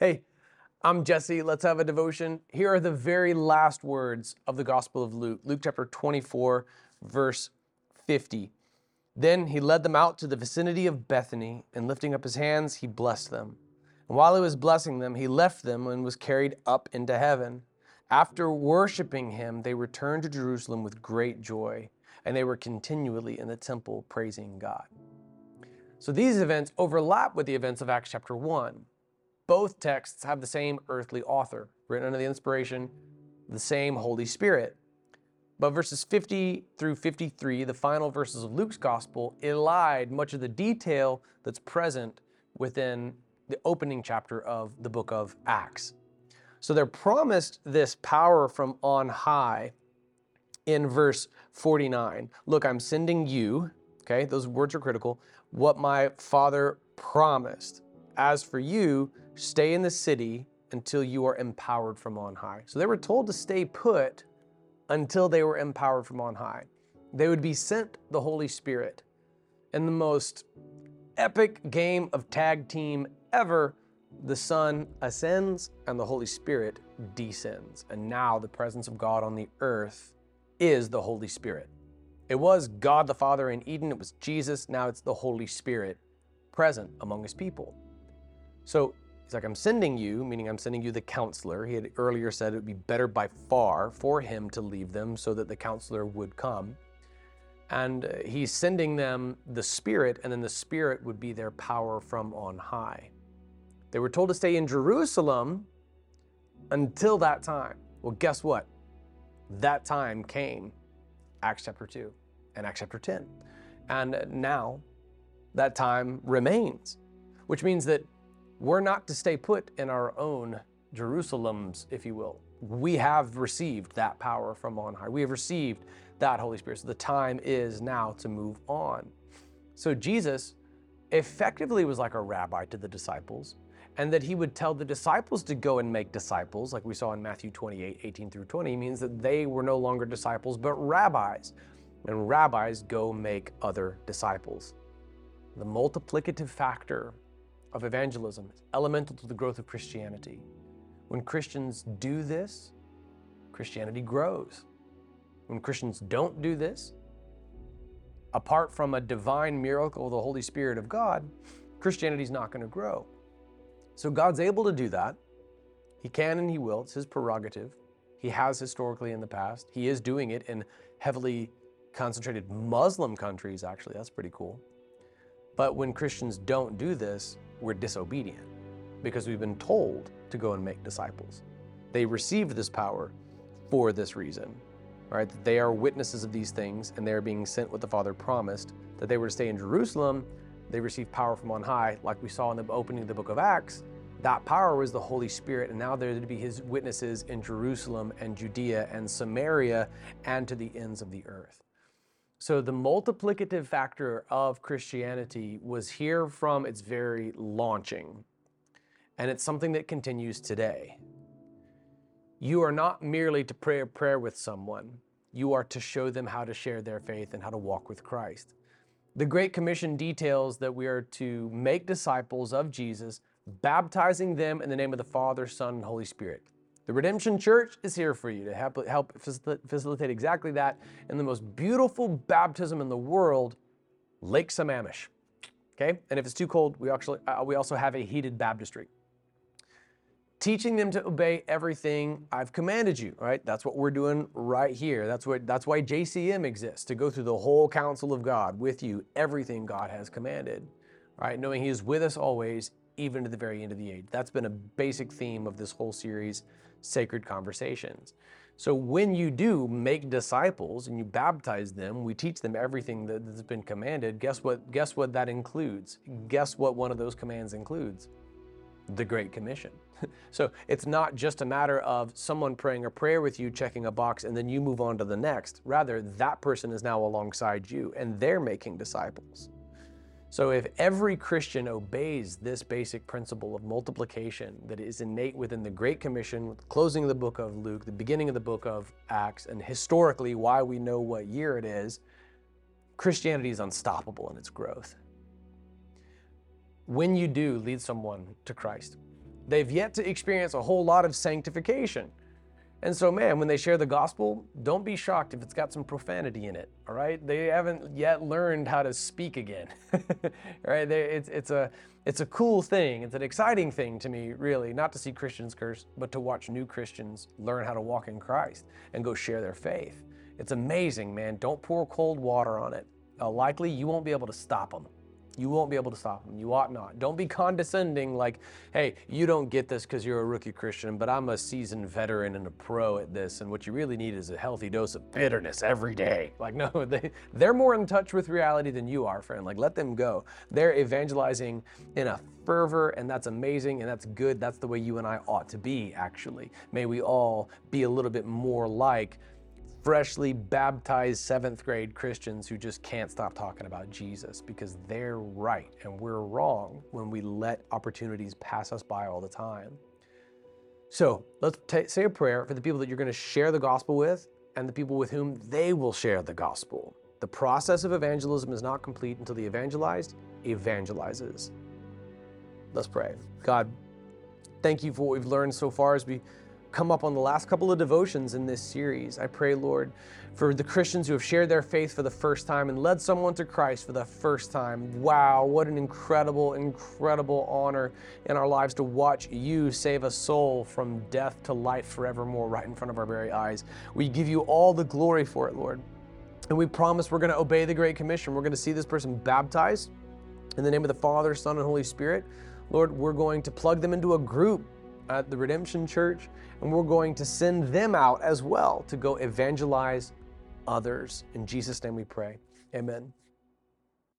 Hey, I'm Jesse. Let's have a devotion. Here are the very last words of the Gospel of Luke, Luke chapter 24, verse 50. Then he led them out to the vicinity of Bethany, and lifting up his hands, he blessed them. And while he was blessing them, he left them and was carried up into heaven. After worshiping him, they returned to Jerusalem with great joy, and they were continually in the temple praising God. So these events overlap with the events of Acts chapter 1. Both texts have the same earthly author, written under the inspiration, the same Holy Spirit. But verses 50 through 53, the final verses of Luke's gospel, elide much of the detail that's present within the opening chapter of the book of Acts. So they're promised this power from on high in verse 49. Look, I'm sending you, okay, those words are critical, what my father promised. As for you, stay in the city until you are empowered from on high. So they were told to stay put until they were empowered from on high. They would be sent the Holy Spirit. In the most epic game of tag team ever, the Son ascends and the Holy Spirit descends. And now the presence of God on the earth is the Holy Spirit. It was God the Father in Eden, it was Jesus, now it's the Holy Spirit present among his people. So he's like, I'm sending you, meaning I'm sending you the counselor. He had earlier said it would be better by far for him to leave them so that the counselor would come. And uh, he's sending them the Spirit, and then the Spirit would be their power from on high. They were told to stay in Jerusalem until that time. Well, guess what? That time came, Acts chapter 2 and Acts chapter 10. And now that time remains, which means that we're not to stay put in our own Jerusalems, if you will. We have received that power from on high. We have received that Holy Spirit. So the time is now to move on. So Jesus effectively was like a rabbi to the disciples and that he would tell the disciples to go and make disciples, like we saw in Matthew 28 18 through 20, means that they were no longer disciples, but rabbis. And rabbis go make other disciples. The multiplicative factor of evangelism is elemental to the growth of Christianity. When Christians do this, Christianity grows. When Christians don't do this, apart from a divine miracle of the Holy Spirit of God, Christianity is not going to grow. So God's able to do that. He can and He will. It's His prerogative. He has historically in the past. He is doing it in heavily concentrated Muslim countries, actually. That's pretty cool. But when Christians don't do this, we're disobedient because we've been told to go and make disciples. They received this power for this reason, right? That they are witnesses of these things and they are being sent what the Father promised, that they were to stay in Jerusalem they received power from on high, like we saw in the opening of the book of Acts. That power was the Holy Spirit, and now they're to be his witnesses in Jerusalem and Judea and Samaria and to the ends of the earth. So the multiplicative factor of Christianity was here from its very launching, and it's something that continues today. You are not merely to pray a prayer with someone, you are to show them how to share their faith and how to walk with Christ. The Great Commission details that we are to make disciples of Jesus, baptizing them in the name of the Father, Son, and Holy Spirit. The Redemption Church is here for you to help, help facilitate exactly that in the most beautiful baptism in the world, Lake Sammamish. Okay, and if it's too cold, we actually uh, we also have a heated baptistry teaching them to obey everything I've commanded you, right? That's what we're doing right here. That's what that's why JCM exists, to go through the whole counsel of God with you, everything God has commanded. Right? Knowing he is with us always, even to the very end of the age. That's been a basic theme of this whole series, Sacred Conversations. So when you do make disciples and you baptize them, we teach them everything that's been commanded. Guess what? Guess what that includes? Guess what one of those commands includes? The Great Commission. so it's not just a matter of someone praying a prayer with you, checking a box, and then you move on to the next. Rather, that person is now alongside you and they're making disciples. So if every Christian obeys this basic principle of multiplication that is innate within the Great Commission, closing the book of Luke, the beginning of the book of Acts, and historically why we know what year it is, Christianity is unstoppable in its growth. When you do lead someone to Christ, They've yet to experience a whole lot of sanctification. And so, man, when they share the gospel, don't be shocked if it's got some profanity in it. All right, they haven't yet learned how to speak again. all right, they, it's it's a it's a cool thing. It's an exciting thing to me, really, not to see Christians curse, but to watch new Christians learn how to walk in Christ and go share their faith. It's amazing, man. Don't pour cold water on it. Uh, likely, you won't be able to stop them. You won't be able to stop them. You ought not. Don't be condescending like, hey, you don't get this because you're a rookie Christian, but I'm a seasoned veteran and a pro at this. And what you really need is a healthy dose of bitterness every day. Like, no, they, they're more in touch with reality than you are, friend. Like, let them go. They're evangelizing in a fervor, and that's amazing and that's good. That's the way you and I ought to be, actually. May we all be a little bit more like freshly baptized seventh grade Christians who just can't stop talking about Jesus because they're right and we're wrong when we let opportunities pass us by all the time. So let's t- say a prayer for the people that you're going to share the gospel with and the people with whom they will share the gospel. The process of evangelism is not complete until the evangelized evangelizes. Let's pray. God, thank you for what we've learned so far as we come up on the last couple of devotions in this series. I pray, Lord, for the Christians who have shared their faith for the first time and led someone to Christ for the first time. Wow, what an incredible, incredible honor in our lives to watch you save a soul from death to life forevermore right in front of our very eyes. We give you all the glory for it, Lord. And we promise we're going to obey the Great Commission. We're going to see this person baptized in the name of the Father, Son, and Holy Spirit. Lord, we're going to plug them into a group at the Redemption Church, and we're going to send them out as well to go evangelize others. In Jesus' name we pray. Amen.